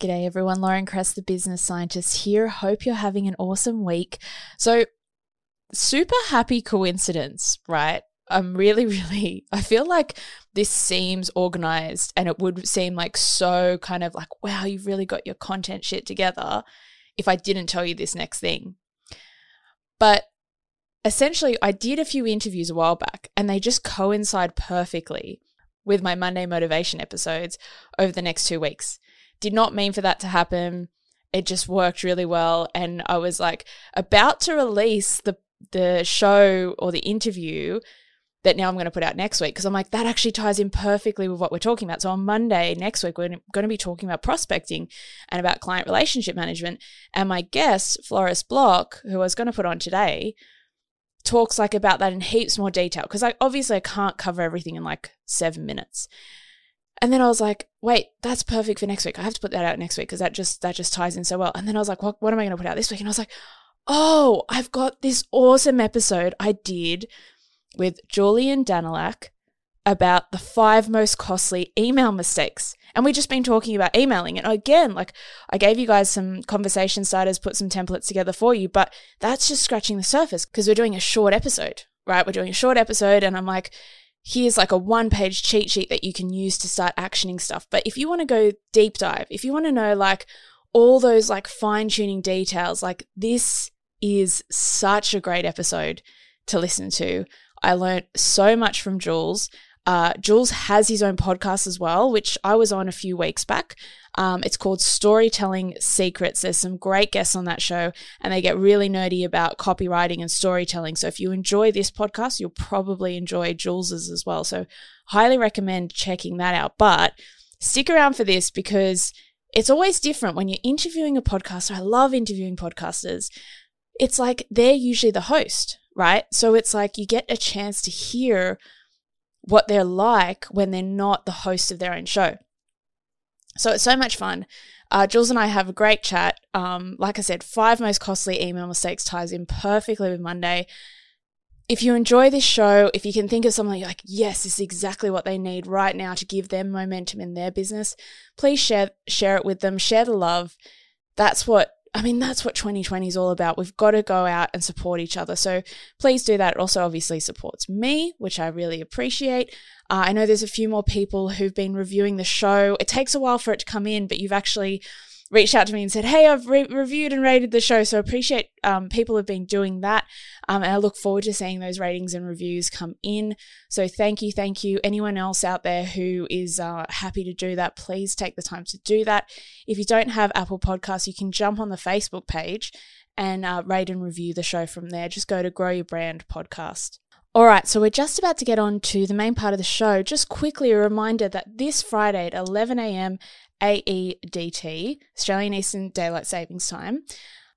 G'day everyone, Lauren Kress, the business scientist here. Hope you're having an awesome week. So, super happy coincidence, right? I'm really, really, I feel like this seems organized and it would seem like so kind of like, wow, you've really got your content shit together if I didn't tell you this next thing. But essentially, I did a few interviews a while back and they just coincide perfectly with my Monday motivation episodes over the next two weeks. Did not mean for that to happen. It just worked really well. And I was like about to release the the show or the interview that now I'm going to put out next week because I'm like, that actually ties in perfectly with what we're talking about. So on Monday next week, we're going to be talking about prospecting and about client relationship management. And my guest, Floris Block, who I was going to put on today, talks like about that in heaps more detail because I obviously I can't cover everything in like seven minutes. And then I was like, wait, that's perfect for next week. I have to put that out next week because that just that just ties in so well. And then I was like, what, what am I going to put out this week? And I was like, oh, I've got this awesome episode I did with Julian Danylak about the five most costly email mistakes. And we've just been talking about emailing. And again, like I gave you guys some conversation starters, put some templates together for you, but that's just scratching the surface because we're doing a short episode, right? We're doing a short episode, and I'm like, here's like a one page cheat sheet that you can use to start actioning stuff. But if you want to go deep dive, if you want to know like all those like fine tuning details, like this is such a great episode to listen to. I learned so much from Jules. Uh, Jules has his own podcast as well, which I was on a few weeks back. Um, it's called Storytelling Secrets. There's some great guests on that show, and they get really nerdy about copywriting and storytelling. So if you enjoy this podcast, you'll probably enjoy Jules's as well. So highly recommend checking that out. But stick around for this because it's always different when you're interviewing a podcaster. I love interviewing podcasters. It's like they're usually the host, right? So it's like you get a chance to hear what they're like when they're not the host of their own show. So it's so much fun. Uh, Jules and I have a great chat. Um, like I said, five most costly email mistakes ties in perfectly with Monday. If you enjoy this show, if you can think of something like, yes, this is exactly what they need right now to give them momentum in their business, please share share it with them. Share the love. That's what I mean, that's what 2020 is all about. We've got to go out and support each other. So please do that. It also obviously supports me, which I really appreciate. Uh, I know there's a few more people who've been reviewing the show. It takes a while for it to come in, but you've actually reached out to me and said, Hey, I've re- reviewed and rated the show. So I appreciate um, people have been doing that. Um, and I look forward to seeing those ratings and reviews come in. So thank you. Thank you. Anyone else out there who is uh, happy to do that, please take the time to do that. If you don't have Apple Podcasts, you can jump on the Facebook page and uh, rate and review the show from there. Just go to Grow Your Brand Podcast. All right, so we're just about to get on to the main part of the show. Just quickly, a reminder that this Friday at 11 a.m. AEDT, Australian Eastern Daylight Savings Time,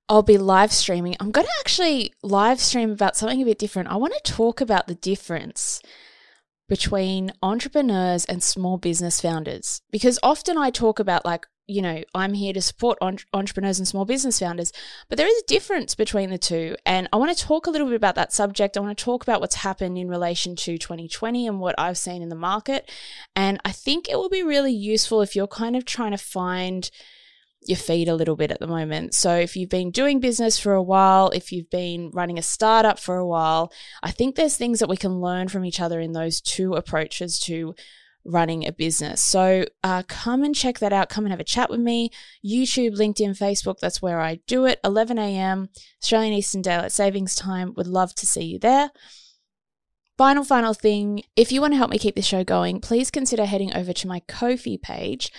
I'll be live streaming. I'm going to actually live stream about something a bit different. I want to talk about the difference between entrepreneurs and small business founders because often I talk about like you know, I'm here to support entrepreneurs and small business founders, but there is a difference between the two. And I want to talk a little bit about that subject. I want to talk about what's happened in relation to 2020 and what I've seen in the market. And I think it will be really useful if you're kind of trying to find your feet a little bit at the moment. So if you've been doing business for a while, if you've been running a startup for a while, I think there's things that we can learn from each other in those two approaches to running a business. So uh, come and check that out. Come and have a chat with me. YouTube, LinkedIn, Facebook, that's where I do it. 11 a.m. Australian Eastern Daylight Savings Time. Would love to see you there. Final, final thing if you want to help me keep the show going, please consider heading over to my Ko-fi page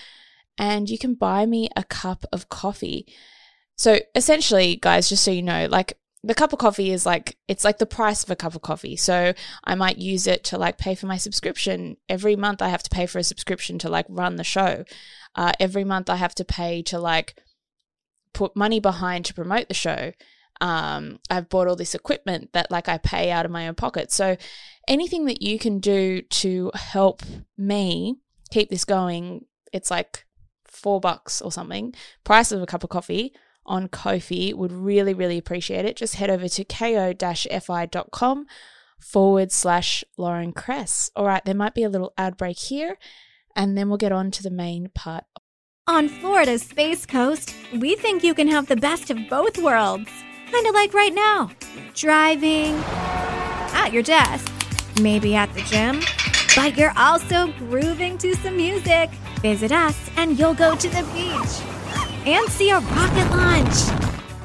and you can buy me a cup of coffee. So essentially, guys, just so you know, like the cup of coffee is like it's like the price of a cup of coffee so i might use it to like pay for my subscription every month i have to pay for a subscription to like run the show uh, every month i have to pay to like put money behind to promote the show. Um, I've bought all this equipment that like I pay out of my own pocket. So anything that you can do to help me keep this going, it's like four bucks or something, price of a cup of coffee on Ko-fi would really, really appreciate it. Just head over to ko-fi.com forward slash Lauren Kress. All right, there might be a little ad break here, and then we'll get on to the main part. On Florida's Space Coast, we think you can have the best of both worlds. Kind of like right now. Driving, at your desk, maybe at the gym, but you're also grooving to some music. Visit us and you'll go to the beach and see a rocket launch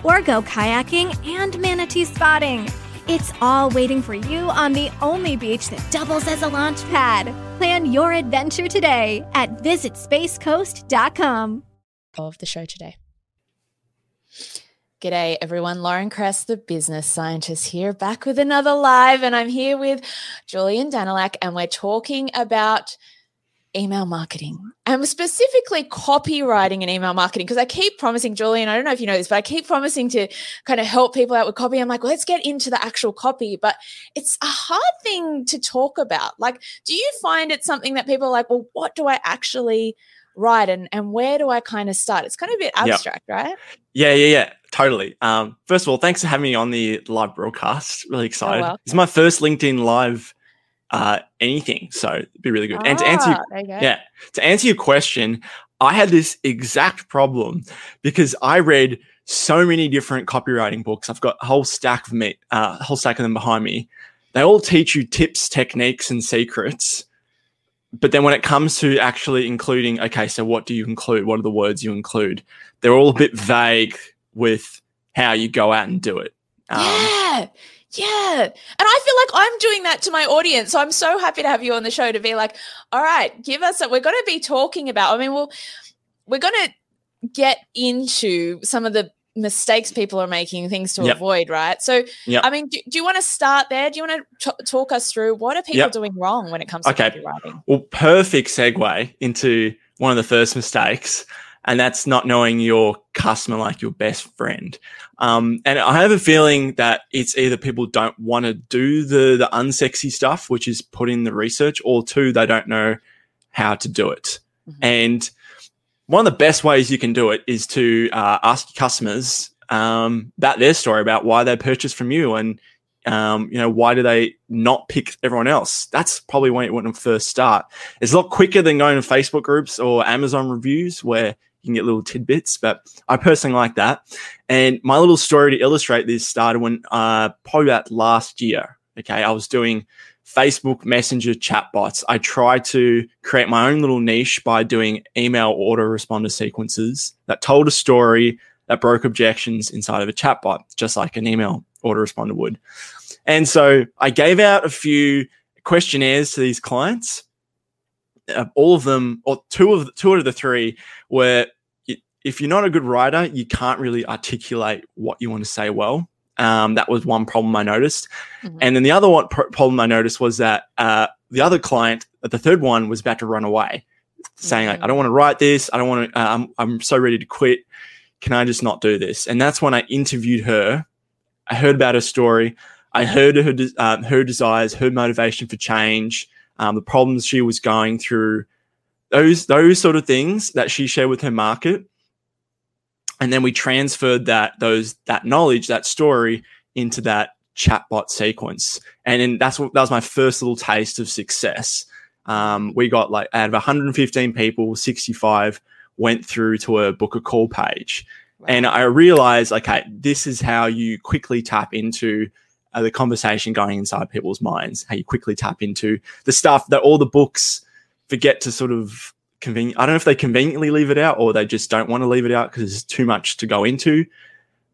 or go kayaking and manatee spotting. It's all waiting for you on the only beach that doubles as a launch pad. Plan your adventure today at visitspacecoast.com. Of the show today. G'day, everyone. Lauren Kress, the business scientist, here, back with another live. And I'm here with Julian Danylak, and we're talking about email marketing and specifically copywriting and email marketing because I keep promising Julian, I don't know if you know this, but I keep promising to kind of help people out with copy. I'm like, well, let's get into the actual copy, but it's a hard thing to talk about. Like, do you find it's something that people are like, well, what do I actually write and, and where do I kind of start? It's kind of a bit abstract, right? Yeah, yeah, yeah, totally. Um, first of all, thanks for having me on the live broadcast. Really excited. It's my first LinkedIn live uh, anything. So it'd be really good. Ah, and to answer, your, ah, yeah, to answer your question, I had this exact problem because I read so many different copywriting books. I've got a whole stack of me, uh, whole stack of them behind me. They all teach you tips, techniques, and secrets. But then when it comes to actually including, okay, so what do you include? What are the words you include? They're all a bit vague with how you go out and do it. Um, yeah. Yeah. And I feel like I'm doing that to my audience. So I'm so happy to have you on the show to be like, all right, give us a, we're going to be talking about, I mean, well, we're going to get into some of the mistakes people are making, things to yep. avoid, right? So, yep. I mean, do, do you want to start there? Do you want to t- talk us through what are people yep. doing wrong when it comes to okay. copywriting? Well, perfect segue into one of the first mistakes and that's not knowing your customer like your best friend. Um, and I have a feeling that it's either people don't want to do the the unsexy stuff, which is put in the research, or two, they don't know how to do it. Mm-hmm. And one of the best ways you can do it is to uh, ask your customers um, about their story, about why they purchased from you, and um, you know why do they not pick everyone else? That's probably when it wouldn't first start. It's a lot quicker than going to Facebook groups or Amazon reviews, where you can get little tidbits, but I personally like that. And my little story to illustrate this started when uh, probably about last year. Okay, I was doing Facebook Messenger chatbots. I tried to create my own little niche by doing email autoresponder sequences that told a story that broke objections inside of a chatbot, just like an email autoresponder would. And so I gave out a few questionnaires to these clients uh, all of them, or two of the, two out of the three, were if you're not a good writer, you can't really articulate what you want to say well. Um, that was one problem I noticed, mm-hmm. and then the other one problem I noticed was that uh, the other client, the third one, was about to run away, saying like, "I don't want to write this. I don't want to. Uh, I'm I'm so ready to quit. Can I just not do this?" And that's when I interviewed her. I heard about her story. I heard her uh, her desires, her motivation for change, um, the problems she was going through, those those sort of things that she shared with her market, and then we transferred that those that knowledge, that story into that chatbot sequence, and then that's what that was my first little taste of success. Um, we got like out of 115 people, 65 went through to a book a call page. Wow. And I realized, okay, this is how you quickly tap into uh, the conversation going inside people's minds, how you quickly tap into the stuff that all the books forget to sort of convenient. I don't know if they conveniently leave it out or they just don't want to leave it out because there's too much to go into.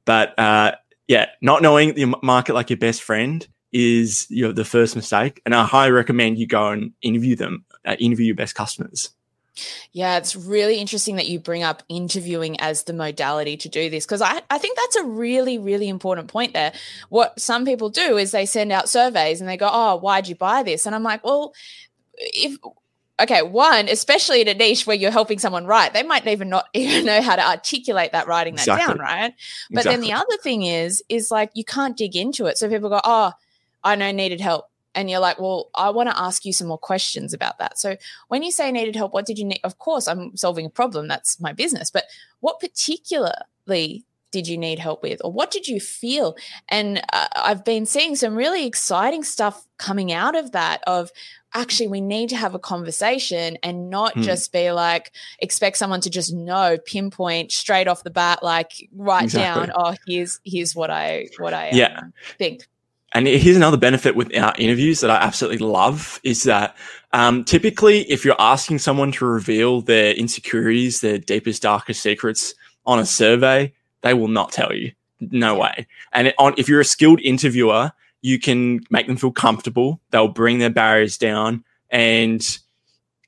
But uh, yeah, not knowing the market like your best friend is you know, the first mistake. And I highly recommend you go and interview them, uh, interview your best customers. Yeah, it's really interesting that you bring up interviewing as the modality to do this because I, I think that's a really, really important point there. What some people do is they send out surveys and they go, Oh, why'd you buy this? And I'm like, Well, if okay, one, especially in a niche where you're helping someone write, they might even not even know how to articulate that writing that Exactly. down, right? But then the other thing is, is like you can't dig into it. So people go, oh, I know needed help. And you're like, well, I want to ask you some more questions about that. So when you say needed help, what did you need? Of course, I'm solving a problem. That's my business. But what particularly did you need help with? Or what did you feel? And uh, I've been seeing some really exciting stuff coming out of that of actually we need to have a conversation and not Hmm. just be like expect someone to just know pinpoint straight off the bat like write Exactly. down oh here's here's what i what i Yeah. um, think And here's another benefit with our interviews that I absolutely love is that um, typically, if you're asking someone to reveal their insecurities, their deepest, darkest secrets on a survey, they will not tell you. No way. And it, on, if you're a skilled interviewer, you can make them feel comfortable. They'll bring their barriers down. And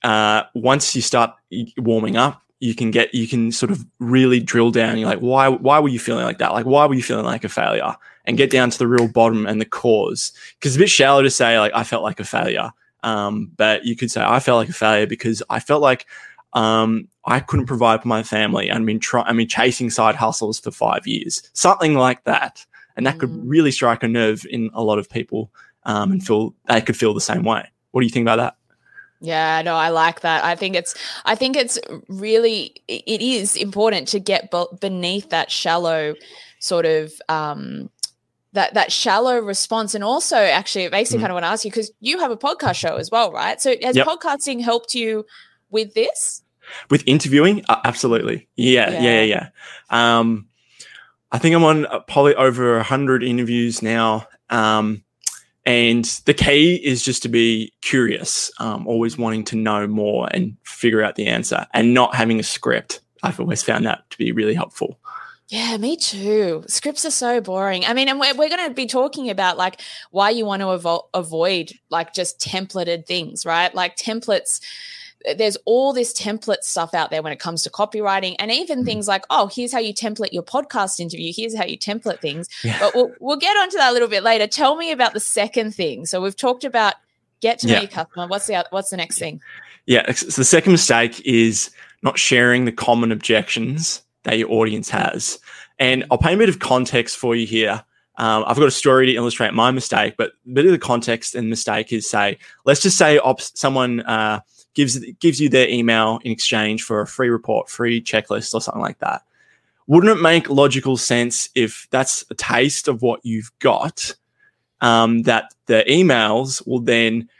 uh, once you start warming up, you can get, you can sort of really drill down. You're like, why, why were you feeling like that? Like, why were you feeling like a failure? and get down to the real bottom and the cause. Because it's a bit shallow to say like I felt like a failure, um, but you could say I felt like a failure because I felt like um, I couldn't provide for my family and been trying, I mean, chasing side hustles for five years, something like that, and that could Mm. really strike a nerve in a lot of people um, and feel they could feel the same way. What do you think about that? yeah no i like that i think it's i think it's really it is important to get beneath that shallow sort of um that that shallow response and also actually it makes me Mm. kind of want to ask you because you have a podcast show as well right so has Yep. podcasting helped you with this with interviewing uh, absolutely yeah yeah yeah yeah, um i think i'm on uh, probably over 100 interviews now um and the key is just to be curious um, always wanting to know more and figure out the answer and not having a script i've always found that to be really helpful Yeah, me too. Scripts are so boring. I mean, and we're, we're going to be talking about like why you want to avo- avoid like just templated things, right? Like templates. There's all this template stuff out there when it comes to copywriting, and even Mhm. things like, oh, here's how you template your podcast interview. Here's how you template things. Yeah. But we'll we'll get onto that a little bit later. Tell me about the second thing. So we've talked about get to know Yeah. your customer. What's the what's the next thing? Yeah. So the second mistake is not sharing the common objections that your audience has. And I'll paint a bit of context for you here. Um, I've got a story to illustrate my mistake, but a bit of the context and mistake is say, let's just say ops, someone uh, gives gives you their email in exchange for a free report, free checklist, or something like that. Wouldn't it make logical sense if that's a taste of what you've got? Um, that the emails will then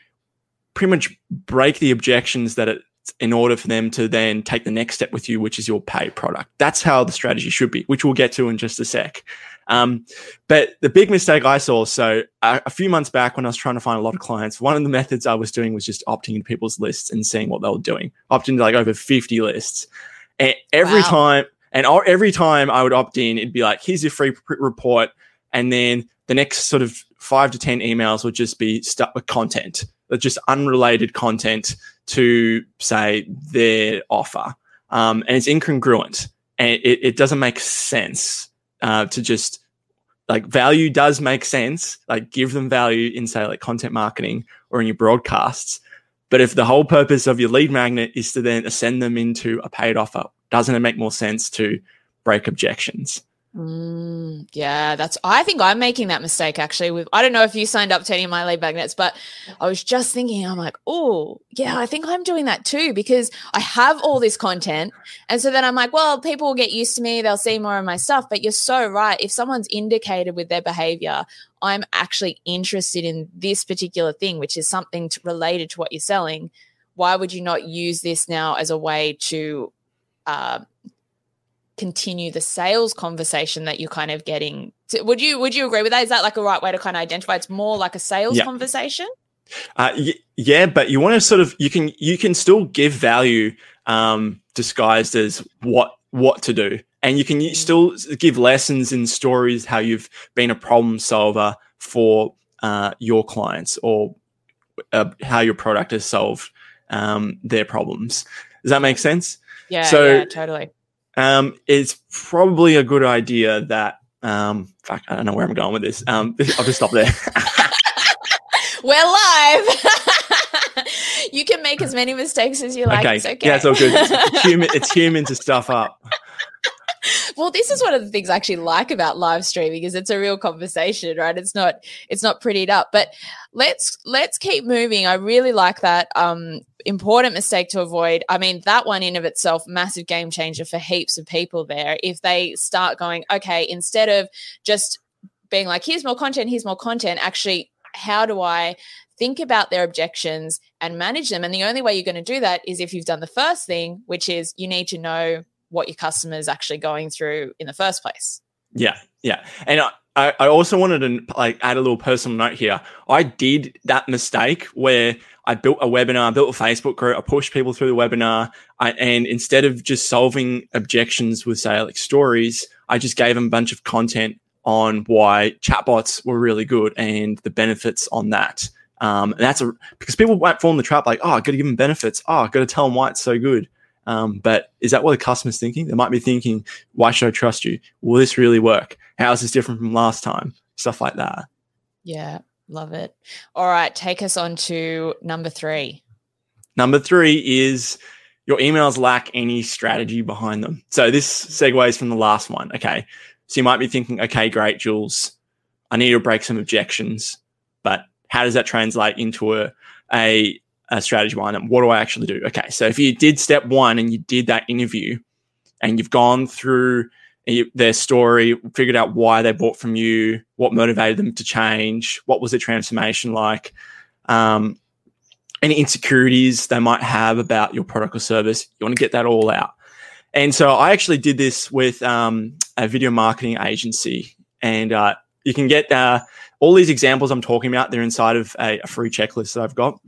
pretty much break the objections that it in order for them to then take the next step with you, which is your pay product. That's how the strategy should be, which we'll get to in just a sec. Um, but the big mistake I saw, so a, a few months back when I was trying to find a lot of clients, one of the methods I was doing was just opting into people's lists and seeing what they were doing. Opted into like over 50 lists. And every Wow. time, and every time I would opt in, it'd be like, here's your free pr- report. And then the next sort of five to 10 emails would just be stuck with content, but just unrelated content to say their offer. Um, and it's incongruent and it, it doesn't make sense uh, to just like value does make sense. Like give them value in say like content marketing or in your broadcasts. But if the whole purpose of your lead magnet is to then ascend them into a paid offer, doesn't it make more sense to break objections? Mm, yeah, that's. I think I'm making that mistake actually. With I don't know if you signed up to any of my lead magnets, but I was just thinking, I'm like, oh, yeah, I think I'm doing that too because I have all this content, and so then I'm like, well, people will get used to me, they'll see more of my stuff. But you're so right. If someone's indicated with their behavior, I'm actually interested in this particular thing, which is something to, related to what you're selling. Why would you not use this now as a way to? Uh, continue the sales conversation that you're kind of getting. To, would you would you agree with that? Is that like a right way to kind of identify? It's more like a sales Yeah. conversation? Uh, y- yeah, but you want to sort of you can you can still give value um, disguised as what what to do, and you can u- still give lessons and stories how you've been a problem solver for uh, your clients or uh, how your product has solved um, their problems. Does that make sense? yeah So- yeah totally Um, it's probably a good idea that. Um, fuck, I don't know where I'm going with this. Um, I'll just stop there. we're live you can make as many mistakes as you like. okay. It's okay. Yeah, it's all good. It's human. It's human to stuff up. well this is one of the things i actually like about live streaming is it's a real conversation right? It's not it's not prettied up. But let's let's keep moving. I really like that um important mistake to avoid. I mean that one in of itself massive game changer for heaps of people there. If they start going okay instead of just being like here's more content here's more content actually how do i think about their objections and manage them? And the only way you're going to do that is if you've done the first thing which is you need to know what your customers actually going through in the first place. Yeah, yeah, and I, I also wanted to like add a little personal note here. I did that mistake where I built a webinar, built a Facebook group, I pushed people through the webinar, I, and instead of just solving objections with say like stories, I just gave them a bunch of content on why chatbots were really good and the benefits on that. Um, and that's a, because people might fall in the trap like, oh, I got to give them benefits. Oh, I got to tell them why it's so good. Um, but is that what the customer's thinking? They might be thinking, why should I trust you? Will this really work? How is this different from last time? Stuff like that. Yeah, love it. All right, take us on to number three. Number three is your emails lack any strategy behind them. So this segues from the last one. Okay. So you might be thinking, okay, great, Jules, I need to break some objections, but how does that translate into a, a a strategy behind them. What do I actually do? Okay, so if you did step one and you did that interview and you've gone through their story, figured out why they bought from you, what motivated them to change, what was the transformation like, um, any insecurities they might have about your product or service, you want to get that all out. And so I actually did this with um, a video marketing agency, and uh, you can get uh, all these examples I'm talking about. They're inside of a, a free checklist that I've got.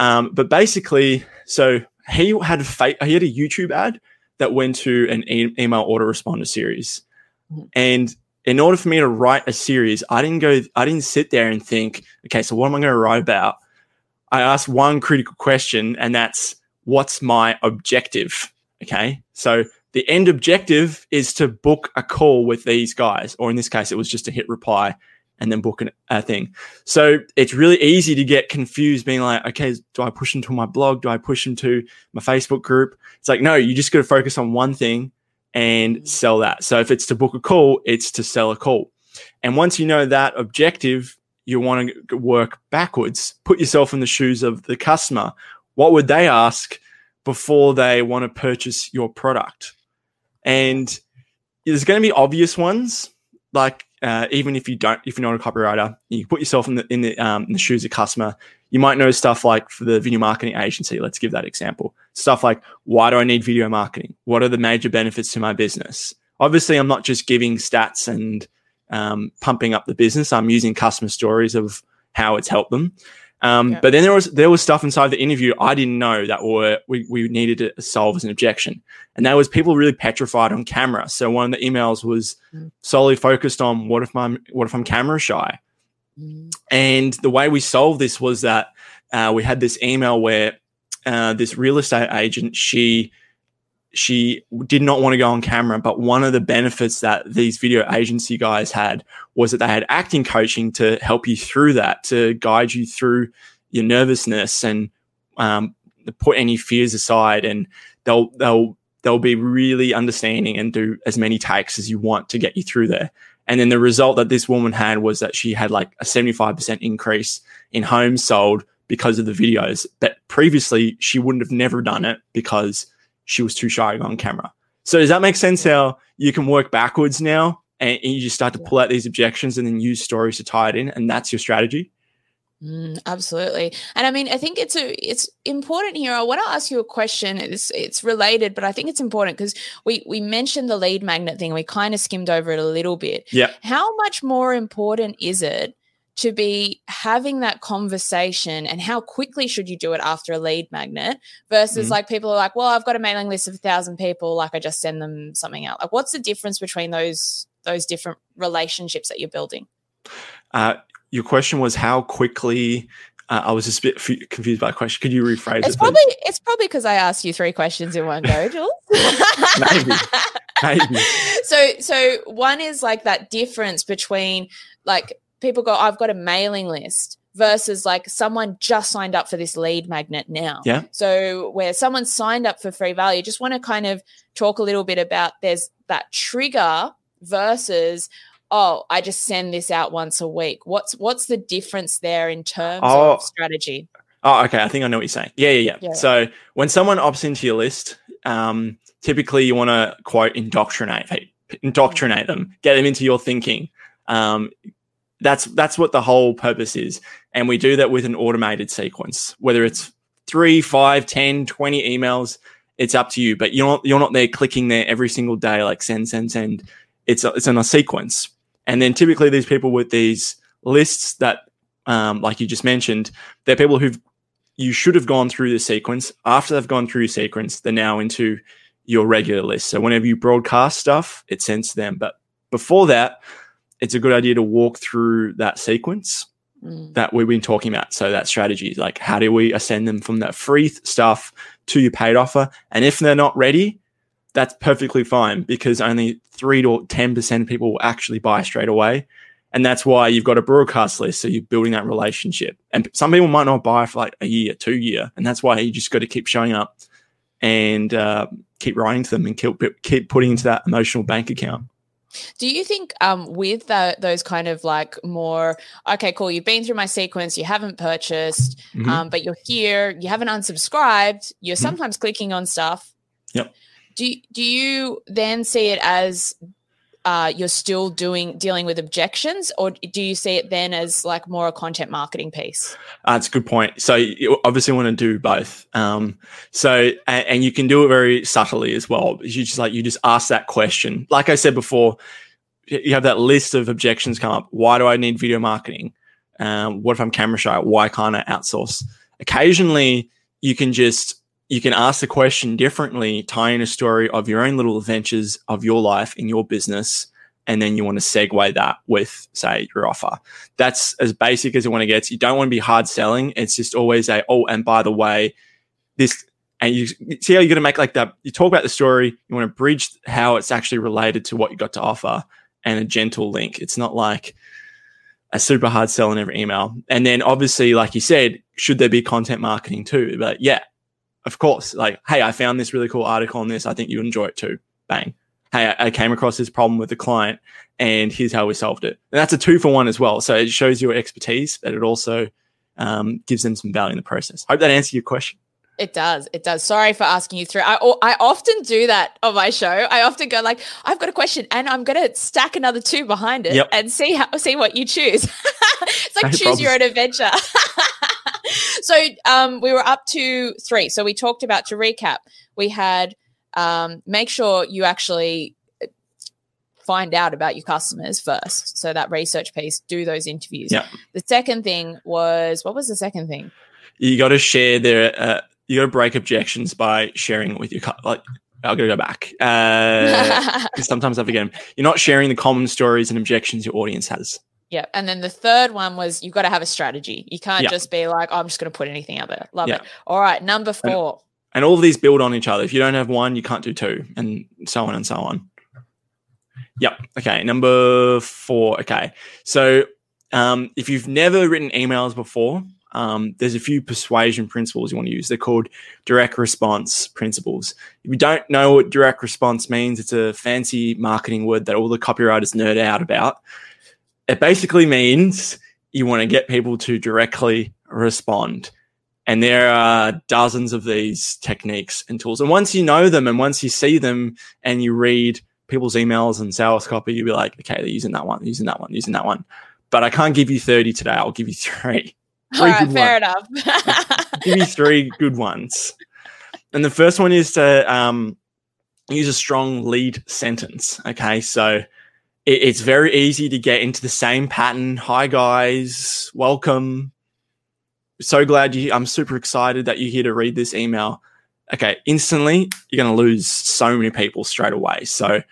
Um, but basically, so he had a fa- he had a YouTube ad that went to an e- email autoresponder series, mm-hmm. and in order for me to write a series, I didn't go, I didn't sit there and think, okay, so what am I going to write about? I asked one critical question, and that's what's my objective? Okay, so the end objective is to book a call with these guys, or in this case, it was just to hit reply and then book an, a thing. So it's really easy to get confused being like, okay, do I push them to my blog? Do I push them to my Facebook group? It's like, no, you just got to focus on one thing and mm. sell that. So if it's to book a call, it's to sell a call. And once you know that objective, you want to work backwards, put yourself in the shoes of the customer. What would they ask before they want to purchase your product? And there's going to be obvious ones like uh, even if you don't, if you're not a copywriter, you put yourself in the in the, um, in the shoes of customer. You might know stuff like for the video marketing agency. Let's give that example. Stuff like why do I need video marketing? What are the major benefits to my business? Obviously, I'm not just giving stats and um, pumping up the business. I'm using customer stories of how it's helped them. Um, yeah. But then there was there was stuff inside the interview I didn't know that were we, we needed to solve as an objection, and that was people really petrified on camera. So one of the emails was mm. solely focused on what if I'm what if I'm camera shy, mm. and the way we solved this was that uh, we had this email where uh, this real estate agent she she did not want to go on camera. But one of the benefits that these video agency guys had was that they had acting coaching to help you through that, to guide you through your nervousness and um, put any fears aside. And they'll they'll they'll be really understanding and do as many takes as you want to get you through there. And then the result that this woman had was that she had like a 75% increase in homes sold because of the videos. But previously, she wouldn't have never done it because she was too shy on camera. So does that make sense how you can work backwards now and, and you just start to pull out these objections and then use stories to tie it in and that's your strategy? Mm, absolutely, and I mean, I think it's a it's important here. I want to ask you a question. It's it's related, but I think it's important because we we mentioned the lead magnet thing. We kind of skimmed over it a little bit. Yeah. How much more important is it to be having that conversation and how quickly should you do it after a lead magnet versus mm-hmm. like people are like, well, I've got a mailing list of a thousand people, like I just send them something out. Like, what's the difference between those those different relationships that you're building? Uh, your question was how quickly. Uh, I was just a bit f- confused by the question. Could you rephrase it's it? Probably, it's probably because I asked you three questions in one go, Jules. maybe, maybe. So, so one is like that difference between like people go, I've got a mailing list versus like someone just signed up for this lead magnet now. Yeah. So where someone signed up for free value, just want to kind of talk a little bit about there's that trigger versus oh, I just send this out once a week. What's what's the difference there in terms Oh. of strategy? Oh, okay. I think I know what you're saying. Yeah, yeah, yeah. Yeah. So when someone opts into your list, um, typically you want to quote indoctrinate indoctrinate them, get them into your thinking. Um, that's that's what the whole purpose is, and we do that with an automated sequence. Whether it's three, five, 10, 20 emails, it's up to you. But you're not you're not there clicking there every single day like send, send, send. It's it's in a sequence, and then typically these people with these lists that, um, like you just mentioned, they're people who've you should have gone through the sequence. After they've gone through sequence, they're now into your regular list. So whenever you broadcast stuff, it sends to them. But before that, it's a good idea to walk through that sequence Mm. that we've been talking about. So that strategy is like, how do we ascend them from that free th- stuff to your paid offer? And if they're not ready, that's perfectly fine because only three to 10% of people will actually buy straight away. And that's why you've got a broadcast list. So you're building that relationship. And some people might not buy for like a year, two year. And that's why you just got to keep showing up and uh, keep writing to them and keep, keep putting into that emotional bank account. Do you think um, with the, those kind of like more okay, cool, you've been through my sequence, you haven't purchased, Mhm. um, but you're here, you haven't unsubscribed, you're Mhm. sometimes clicking on stuff. Yep. Do do you then see it as uh, you're still doing dealing with objections, or do you see it then as like more a content marketing piece? Uh, that's a good point. So you obviously want to do both. Um, so and, and you can do it very subtly as well. You just like you just ask that question. Like I said before, you have that list of objections come up. Why do I need video marketing? Um, what if I'm camera shy? Why can't I outsource? Occasionally, you can just you can ask the question differently, tie in a story of your own little adventures of your life in your business, and then you want to segue that with, say, your offer that's as basic as it want to get. You don't want to be hard selling. It's just always a, oh, and by the way, this, and you see how you're going to make like that. You talk about the story, you want to bridge how it's actually related to what you got to offer and a gentle link. It's not like a super hard sell in every email. And then obviously, like you said, should there be content marketing too? But yeah, of course. Like, hey, I found this really cool article on this. I think you'll enjoy it too. Bang. Hey, I I came across this problem with the client and here's how we solved it. And that's a two for one as well. So it shows your expertise, but it also um, gives them some value in the process. Hope that answered your question. It does. It does. Sorry for asking you through. I often do that on my show. I often go like, I've got a question, and I'm going to stack another two behind it Yep. and see how see what you choose. it's like No choose your own adventure. so um, we were up to three. So we talked about to recap. We had um, make sure you actually uh, find out about your customers first. So that research piece, do those interviews. Yeah. The second thing was what was the second thing? You got to share their, uh, you got to break objections by sharing it with your, like, I'll go back. Uh, sometimes I forget. You're not sharing the common stories and objections your audience has. Yeah. And then the third one was you've got to have a strategy. You can't Yeah. just be like, oh, I'm just going to put anything out there. Love Yeah. it. All right. Number four. And all of these build on each other. If you don't have one, you can't do two, and so on and so on. Yep. Okay. Number four. Okay. So um, if you've never written emails before, um, there's a few persuasion principles you want to use. They're called direct response principles. If you don't know what direct response means, it's a fancy marketing word that all the copywriters nerd out about. It basically means you want to get people to directly respond. And there are dozens of these techniques and tools. And once you know them and once you see them and you read people's emails and sales copy, you'll be like, okay, they're using that one, using that one, using that one. But I can't give you 30 today. I'll give you three. All right. Fair one. enough. give you three good ones. And the first one is to um, use a strong lead sentence. Okay. So it, it's very easy to get into the same pattern. Hi, guys. Welcome. So glad you, I'm super excited that you're here to read this email. Okay. Instantly, you're going to lose so many people straight away. So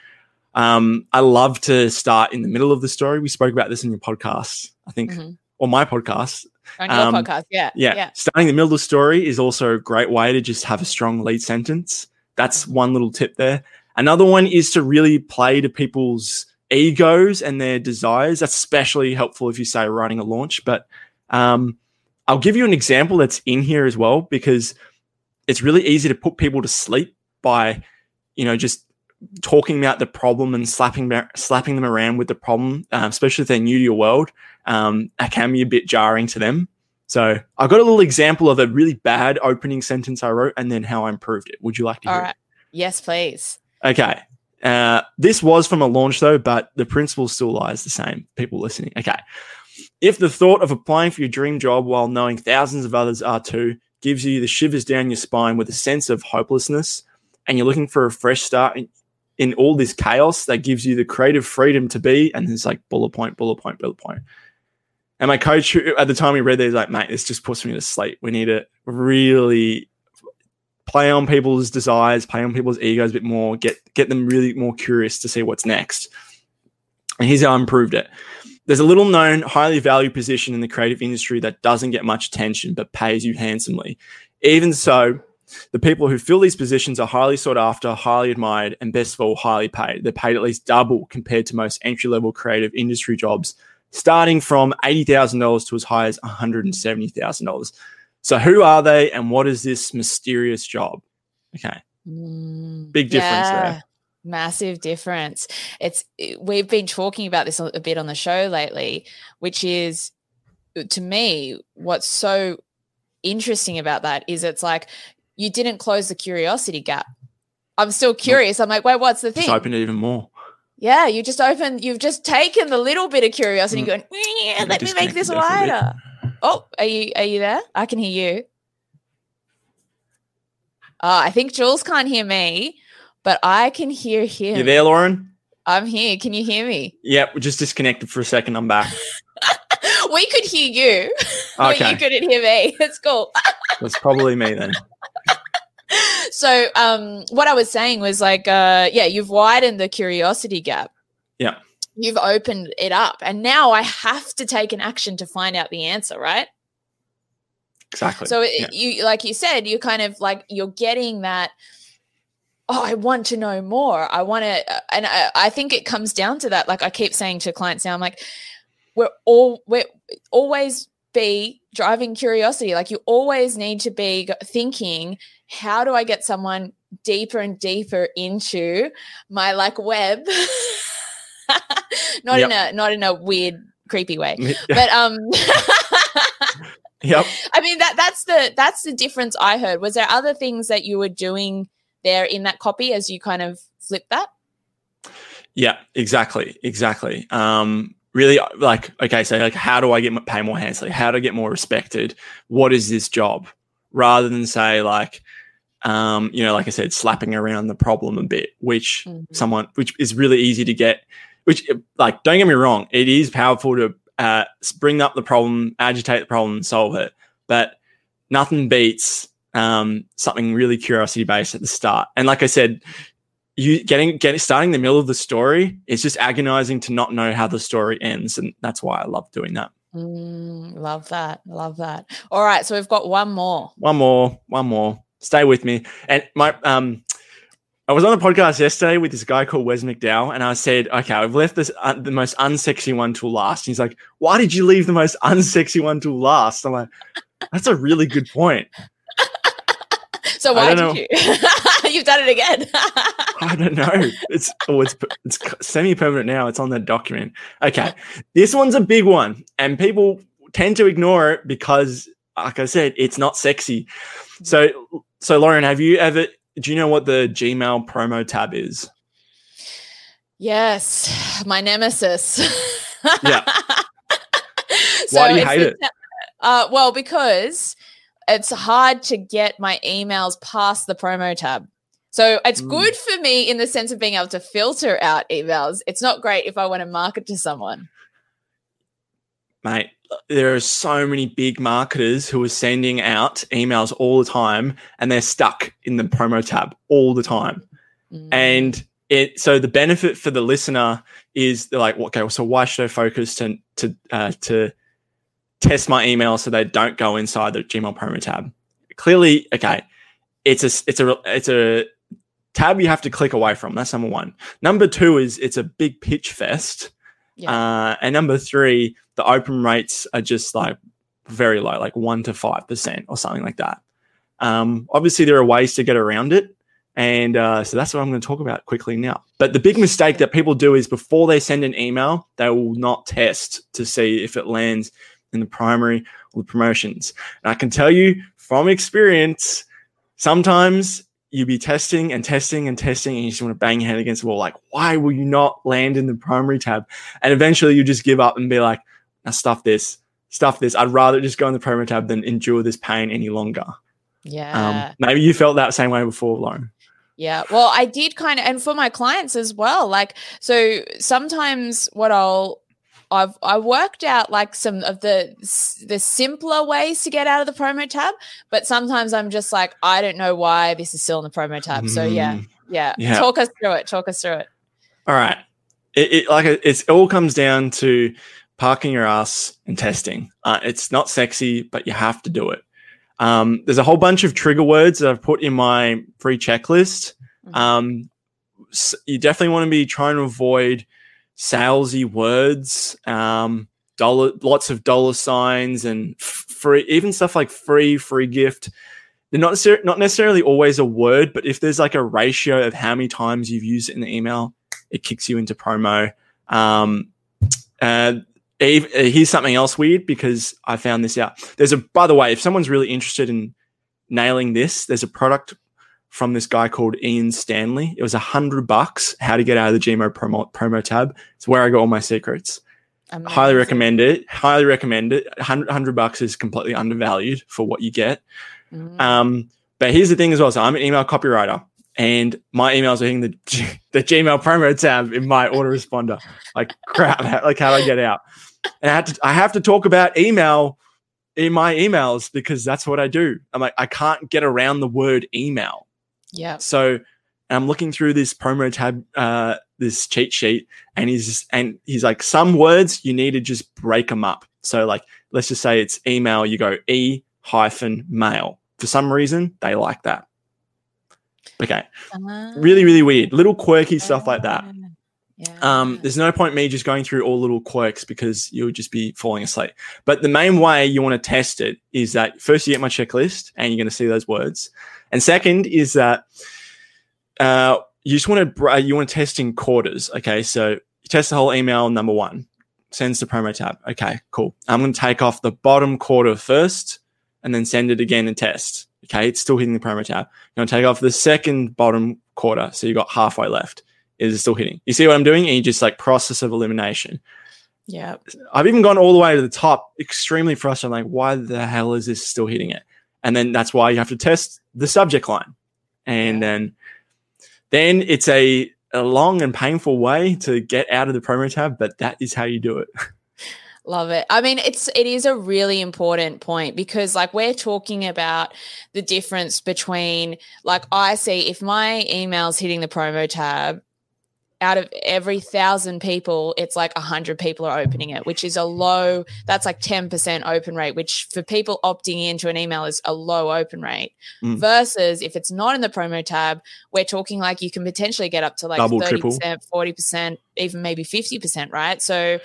um, I love to start in the middle of the story. We spoke about this in your podcast, I think, Mhm. or my podcast. On your Um, podcast. Yeah. Yeah. Yeah. Starting in the middle of the story is also a great way to just have a strong lead sentence. That's one little tip there. Another one is to really play to people's egos and their desires. That's especially helpful if you say writing a launch, but Um, I'll give you an example that's in here as well because it's really easy to put people to sleep by, you know, just talking about the problem and slapping slapping them around with the problem, uh, especially if they're new to your world. Um, can be a bit jarring to them. So I've got a little example of a really bad opening sentence I wrote and then how I improved it. Would you like to hear All right. Yes, please. Okay. Uh, this was from a launch though, but the principle still lies the same. People listening. Okay. If the thought of applying for your dream job while knowing thousands of others are too gives you the shivers down your spine with a sense of hopelessness, and you're looking for a fresh start in, all this chaos that gives you the creative freedom to be, and it's like bullet point, bullet point, bullet point. And my coach at the time he read these like, mate, this just puts me to sleep. We need to really play on people's desires, play on people's egos a bit more, get get them really more curious to see what's next. And here's how I improved it. There's a little known, highly valued position in the creative industry that doesn't get much attention but pays you handsomely. Even so, the people who fill these positions are highly sought after, highly admired, and best of all, highly paid. They're paid at least double compared to most entry level creative industry jobs, starting from $80,000 to as high as $170,000. So, who are they and what is this mysterious job? Okay. Mm, Big difference there. Massive difference. It's we've been talking about this a bit on the show lately, which is to me what's so interesting about that is it's like you didn't close the curiosity gap. I'm still curious. I'm like, wait, what's the thing? Just open it even more. Yeah, you just open. You've just taken the little bit of curiosity, Mm. and going, yeah, let me make this there for a bit. wider. Oh, are you are you there? I can hear you. Oh, I think Jules can't hear me, but I can hear him. You there, Lauren? I'm here. Can you hear me? Yep, we just disconnected for a second. I'm back. we could hear you, but you couldn't hear me. It's cool. That's probably me then. so, um, what I was saying was like, uh, yeah, you've widened the curiosity gap. Yeah. You've opened it up, and now I have to take an action to find out the answer, right? Exactly. So it, Yeah. you, like you said, you're kind of like you're getting that. Oh, I want to know more. I want to, and I, I think it comes down to that. Like I keep saying to clients now, I'm like, we're all we're always be driving curiosity. Like you always need to be thinking, how do I get someone deeper and deeper into my like web? not in a not in a weird, creepy way, but um. yep. I mean that that's the that's the difference I heard. Was there other things that you were doing there in that copy as you kind of flip that? Yeah, exactly, exactly. Um, really, like, okay, so like, how do I get m- pay more handsomely? How do I get more respected? What is this job? Rather than say like, um, you know, like I said, slapping around the problem a bit, which Mhm. someone, which is really easy to get. Which, like, don't get me wrong, it is powerful to uh, bring up the problem, agitate the problem, and solve it. But nothing beats um, something really curiosity based at the start. And like I said, you getting getting starting the middle of the story is just agonizing to not know how the story ends, and that's why I love doing that. Mm, love that. Love that. All right, so we've got one more. One more, one more. Stay with me. And my um, I was on a podcast yesterday with this guy called Wes McDowell, and I said, "Okay, I've left this uh, the most unsexy one till last." he's like, "Why did you leave the most unsexy one till last?" I'm like, "That's a really good point." So why did you? You've done it again. I don't know. It's oh, it's it's semi permanent now. It's on the document. Okay, this one's a big one, and people tend to ignore it because, like I said, it's not sexy. So, so Lauren, have you ever? Do you know what the Gmail promo tab is? yes, my nemesis. Yeah. so Why do you hate it? Uh, well, because it's hard to get my emails past the promo tab. So it's Mm. good for me in the sense of being able to filter out emails. It's not great if I want to market to someone. Mate, there are so many big marketers who are sending out emails all the time, and they're stuck in the promo tab all the time. Mm. and it so the benefit for the listener is they're like okay so why should i focus to to uh, to test my email so they don't go inside the gmail promo tab clearly okay it's a it's a it's a tab you have to click away from that's number one number two is it's a big pitch fest Yeah. uh, and number three the open rates are just like very low, like one to five percent or something like that. Um, obviously, there are ways to get around it, and uh, so that's what I'm going to talk about quickly now. But the big mistake that people do is before they send an email, they will not test to see if it lands in the primary or the promotions. And I can tell you from experience, sometimes you be testing and testing and testing, and you just want to bang your head against the wall. Like, why will you not land in the primary tab? And eventually, you just give up and be like, "Now stuff this, stuff this. I'd rather just go in the promo tab than endure this pain any longer." Yeah. Um, maybe you felt that same way before, Lauren. Yeah. Well, I did kind of, and for my clients as well. Like, so sometimes what I'll, I've I worked out like some of the the simpler ways to get out of the promo tab, but sometimes I'm just like I don't know why this is still in the promo tab. So yeah, Mm, yeah, Yeah. Talk us through it. Talk us through it. All right. It, it like it's it all comes down to parking your ass and testing. Uh, it's not sexy, but you have to do it. Um, there's a whole bunch of trigger words that I've put in my free checklist. Mhm. Um, s- you definitely want to be trying to avoid salesy words, um, dollar, lots of dollar signs, and free, even stuff like free, free gift. They're not necessar- not necessarily always a word, but if there's like a ratio of how many times you've used it in the email, it kicks you into promo. Um, uh, here's something else weird because I found this out. There's a, by the way, if someone's really interested in nailing this, there's a product from this guy called Ian Stanley. It was a hundred bucks. How to get out of the GMO promo promo tab. It's where I got all my secrets. Highly recommend it. Highly recommend it. 100, 100 bucks is completely undervalued for what you get. Mhm. Um, but here's the thing as well. So I'm an email copywriter, and my emails are hitting the the Gmail promo tab in my autoresponder. Like crap. Like how do I get out? And I had to I have to talk about email in my emails because that's what I do. I'm like I can't get around the word email. yeah. So I'm looking through this promo tab, uh, this cheat sheet, and he's just, and he's like, some words you need to just break them up. So like, let's just say it's email. You go e hyphen mail. For some reason, they like that. Okay, really, really weird, little quirky stuff like that. Yeah. Um, there's no point me just going through all little quirks because you'll just be falling asleep. But the main way you want to test it is that first you get my checklist and you're going to see those words, and second is that uh, you just want to br- you want to test in quarters. Okay, so you test the whole email. Number one sends the promo tab. Okay, cool. I'm going to take off the bottom quarter first, and then send it again and test. Okay, it's still hitting the promo tab. You're going to take off the second bottom quarter, so you got halfway left is still hitting? You see what I'm doing? And you just like process of elimination. yeah. I've even gone all the way to the top, extremely frustrated. Like, why the hell is this still hitting it? And then that's why you have to test the subject line. And then then it's a, a long and painful way to get out of the promo tab, but that is how you do it. Love it. I mean, it's it is a really important point because like we're talking about the difference between like I see if my email's hitting the promo tab, out of every thousand people, it's like a hundred people are opening it, which is a low. That's like ten percent open rate, which for people opting into an email is a low open rate. Mm. Versus if it's not in the promo tab, we're talking like you can potentially get up to like thirty percent, forty percent, even maybe fifty percent, right? So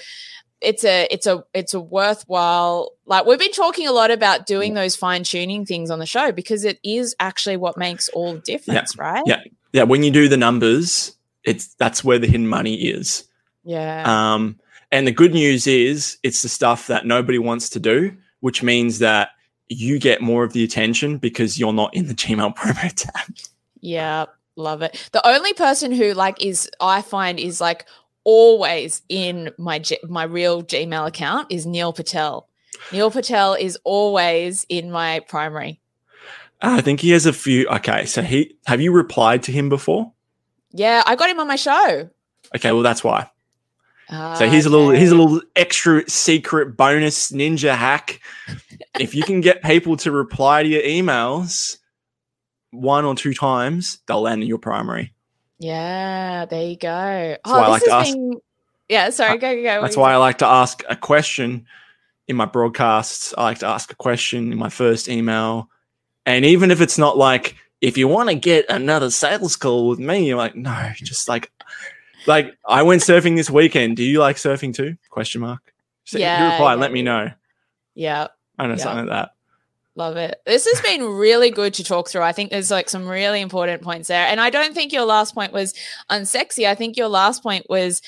it's a it's a it's a worthwhile like we've been talking a lot about doing those fine tuning things on the show because it is actually what makes all the difference, right? Yeah. yeah, when you do the numbers, it's that's where the hidden money is. Yeah. Um, and the good news is it's the stuff that nobody wants to do, which means that you get more of the attention because you're not in the Gmail promo tab. Yeah, love it. The only person who like is I find is like always in my G- my real Gmail account is Neil Patel. Neil Patel is always in my primary. I think he has a few. Okay, so he have you replied to him before? Yeah, I got him on my show. Okay, well that's why. So Ah, here's a little here's a little extra secret bonus ninja hack. if you can get people to reply to your emails one or two times, they'll land in your primary. Yeah, there you go. why I Oh, like this to ask- been. Yeah, sorry, go, go, go. That's why I like to ask a question in my broadcasts. I like to ask a question in my first email. And even if it's not like, if you want to get another sales call with me, you're like, no, just like, like I went surfing this weekend. Do you like surfing too? Question mark. So you Yeah, reply, yeah, let me know. Yeah, I know Yeah. something like that. Love it. This has been really good to talk through. I think there's like some really important points there. And I don't think your last point was unsexy. I think your last point was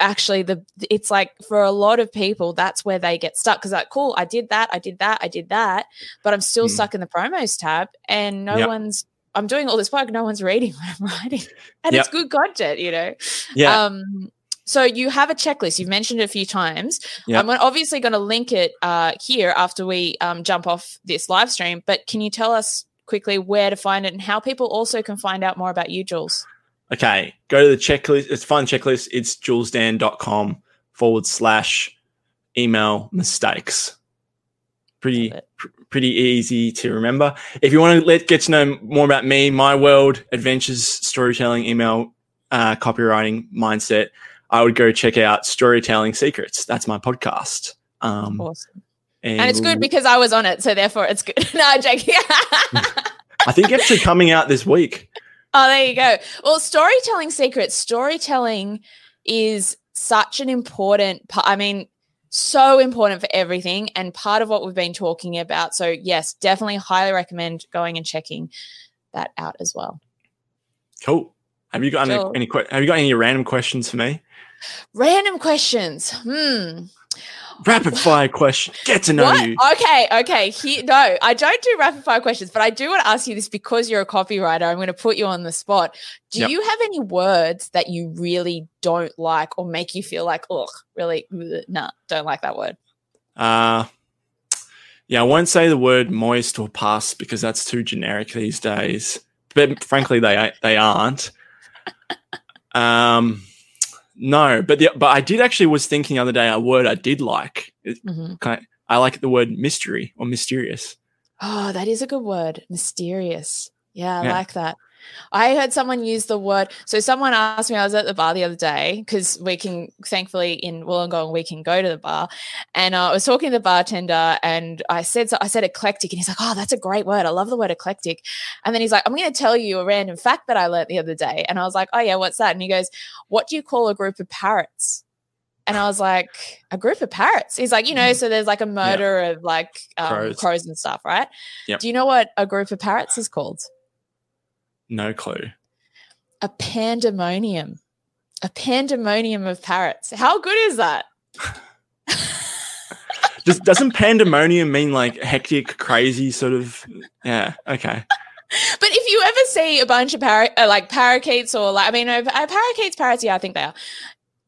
actually the it's like for a lot of people that's where they get stuck because like cool i did that i did that i did that but i'm still Mm. stuck in the promos tab and no Yep. one's i'm doing all this work no one's reading what i'm writing and Yep. it's good content you know Yeah. um so you have a checklist you've mentioned it a few times Yep. i'm obviously going to link it uh, here after we um, jump off this live stream but can you tell us quickly where to find it and how people also can find out more about you jules Okay, go to the checklist. It's fun checklist. It's julesdan.com forward slash email mistakes. Pretty, pr- pretty easy to remember. If you want to let get to know more about me, my world, adventures, storytelling, email, uh, copywriting, mindset, I would go check out Storytelling Secrets. That's my podcast. Um, awesome and it's good because i was on it so therefore it's good no i'm joking I think actually coming out this week. Oh, there you go. Well, storytelling secrets. Storytelling is such an important part. I mean, so important for everything and part of what we've been talking about. So, yes, definitely highly recommend going and checking that out as well. Cool. Have you got Sure. any, any Have you got any random questions for me? Random questions. Hmm. Rapid fire question. Get to know What? you. Okay, okay. He, no, I don't do rapid fire questions, but I do want to ask you this because you're a copywriter. I'm going to put you on the spot. Do Yep. you have any words that you really don't like or make you feel like, oh, really, nah, don't like that word? Uh, yeah, I won't say the word moist or pus because that's too generic these days. But frankly, they they aren't. Um, no, but the, but I did actually was thinking the other day a word I did like. It- hmm kind of- I like the word mystery or mysterious. Oh, that is a good word. Mysterious. Yeah, I Yeah. like that. I heard someone use the word. So someone asked me, I was at the bar the other day because we can, thankfully, in Wollongong, we can go to the bar. And uh, I was talking to the bartender and I said, so I said eclectic. And he's like, oh, that's a great word. I love the word eclectic. And then he's like, I'm going to tell you a random fact that I learned the other day. And I was like, oh, yeah, what's that? And he goes, what do you call a group of parrots? And I was like, a group of parrots. He's like, you know, so there's like a murder of like um, Crows. crows. and stuff, right? Yep. Do you know what a group of parrots is called? No clue. A pandemonium. A pandemonium of parrots. How good is that? Does, doesn't pandemonium mean like hectic, crazy sort of? Yeah. Okay. But if you ever see a bunch of parrot, uh, like parakeets or like, I mean, uh, parakeets, parrots, yeah, I think they are.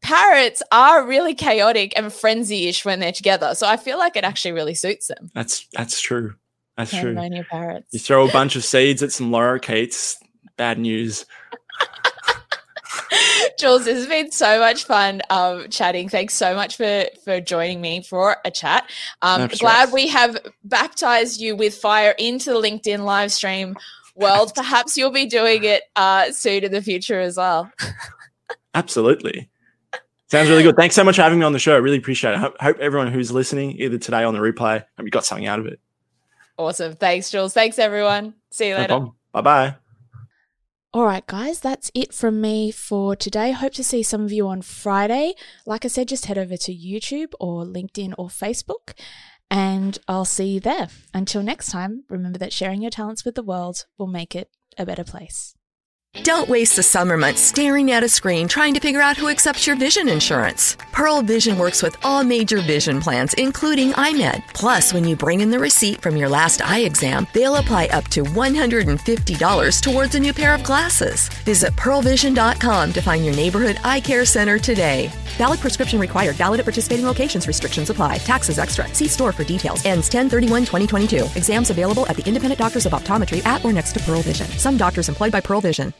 Parrots are really chaotic and frenzy-ish when they're together. So I feel like it actually really suits them. That's that's true. That's true. Pandemonium parrots. You throw a bunch of seeds at some lorikeets. Bad news. Jules, this has been so much fun um, chatting. Thanks so much for for joining me for a chat. Um, No glad we have baptized you with fire into the LinkedIn live stream world. Perhaps you'll be doing it uh, soon in the future as well. Absolutely. Sounds really good. Thanks so much for having me on the show. I really appreciate it. I hope, everyone who's listening, either today on the replay, hope you got something out of it. Awesome. Thanks, Jules. Thanks, everyone. See you No later. Bye bye. All right, guys, that's it from me for today. Hope to see some of you on Friday. Like I said, just head over to YouTube or LinkedIn or Facebook, and I'll see you there. Until next time, remember that sharing your talents with the world will make it a better place. Don't waste the summer months staring at a screen trying to figure out who accepts your vision insurance. Pearle Vision works with all major vision plans, including EyeMed. Plus, when you bring in the receipt from your last eye exam, they'll apply up to $150 towards a new pair of glasses. Visit pearlevision.com to find your neighborhood eye care center today. Valid prescription required. Valid at participating locations. Restrictions apply. Taxes extra. See store for details. Ends 1031 2022. Exams available at the independent doctors of optometry at or next to Pearle Vision. Some doctors employed by Pearle Vision.